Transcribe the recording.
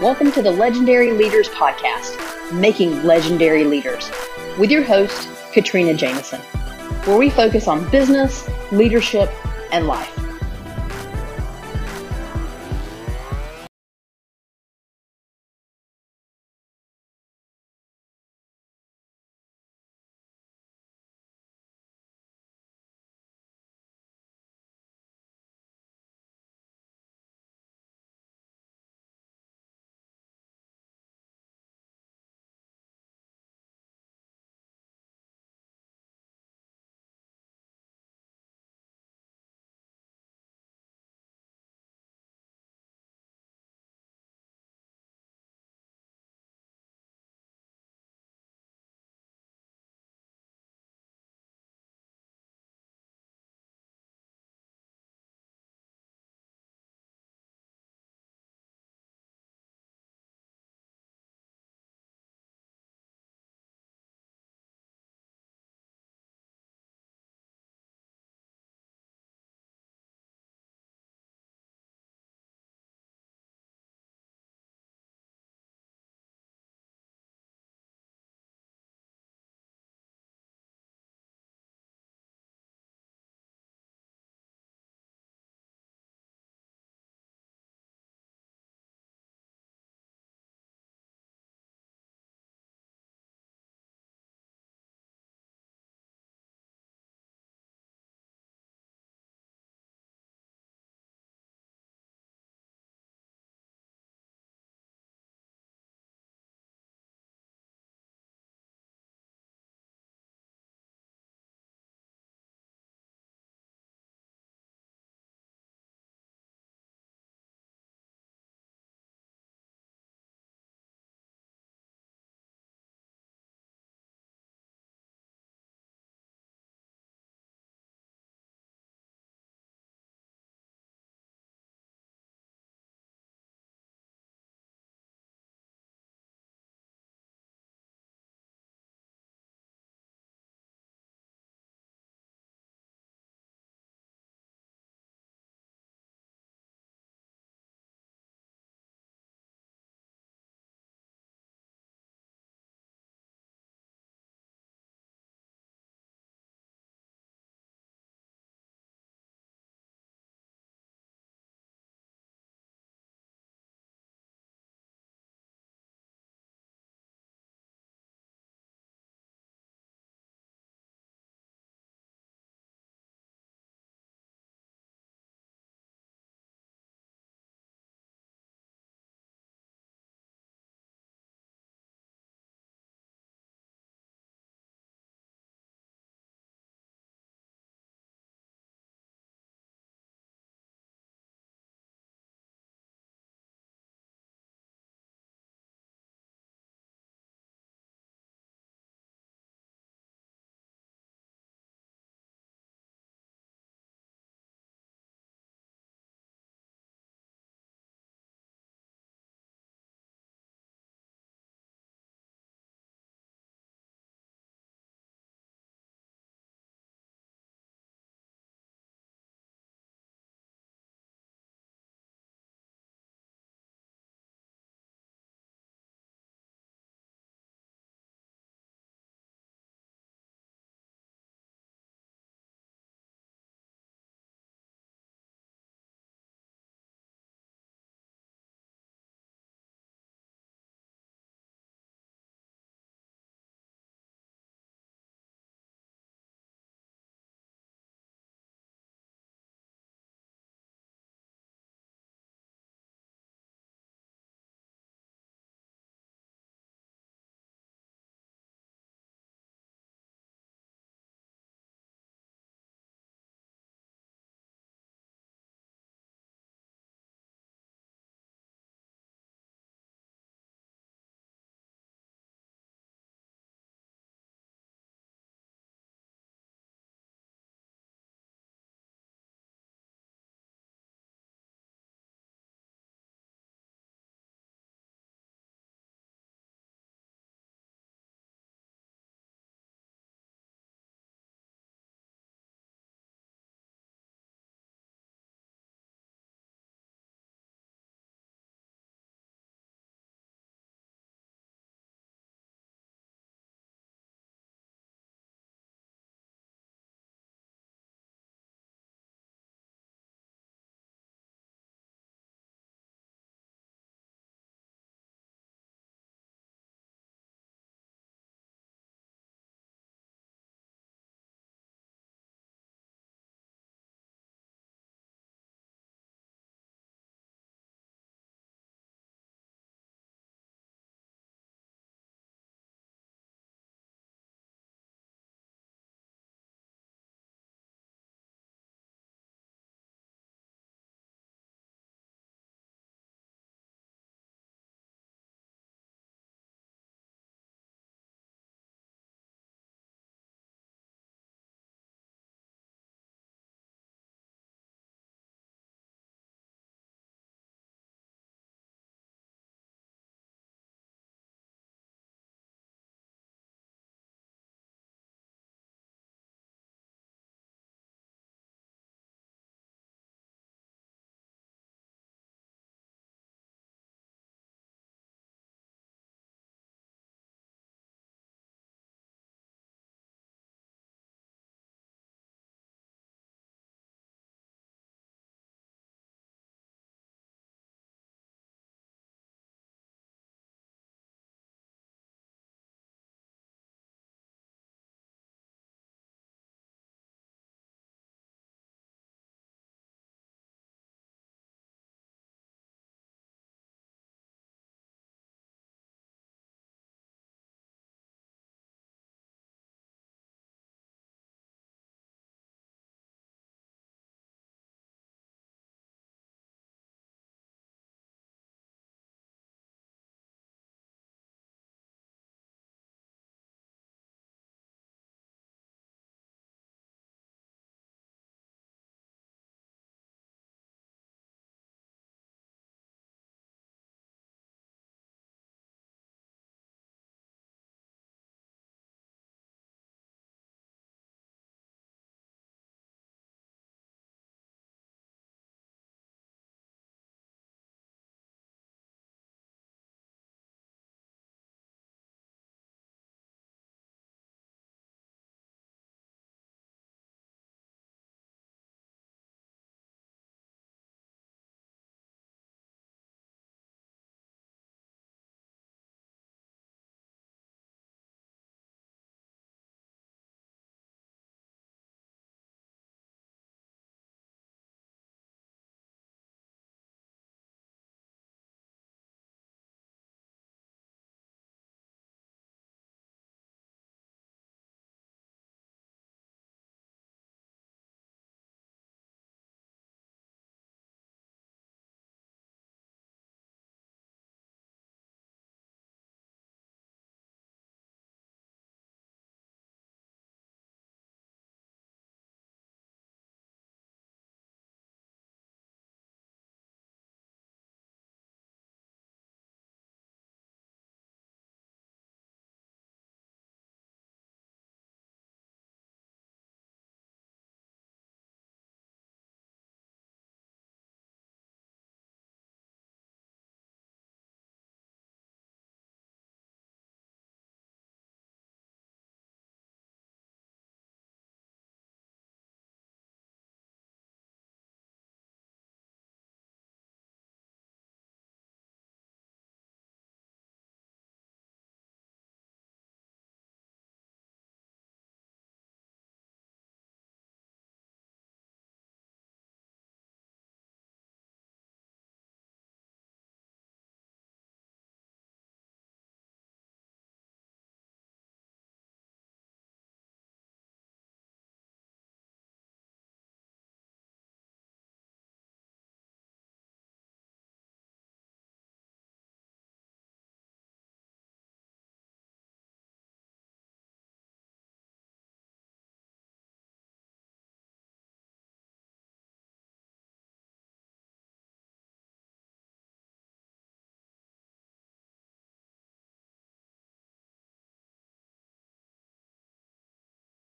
Welcome to the Legendary Leaders Podcast, Making Legendary Leaders, with your host, Katrina Jameson, where we focus on business, leadership, and life.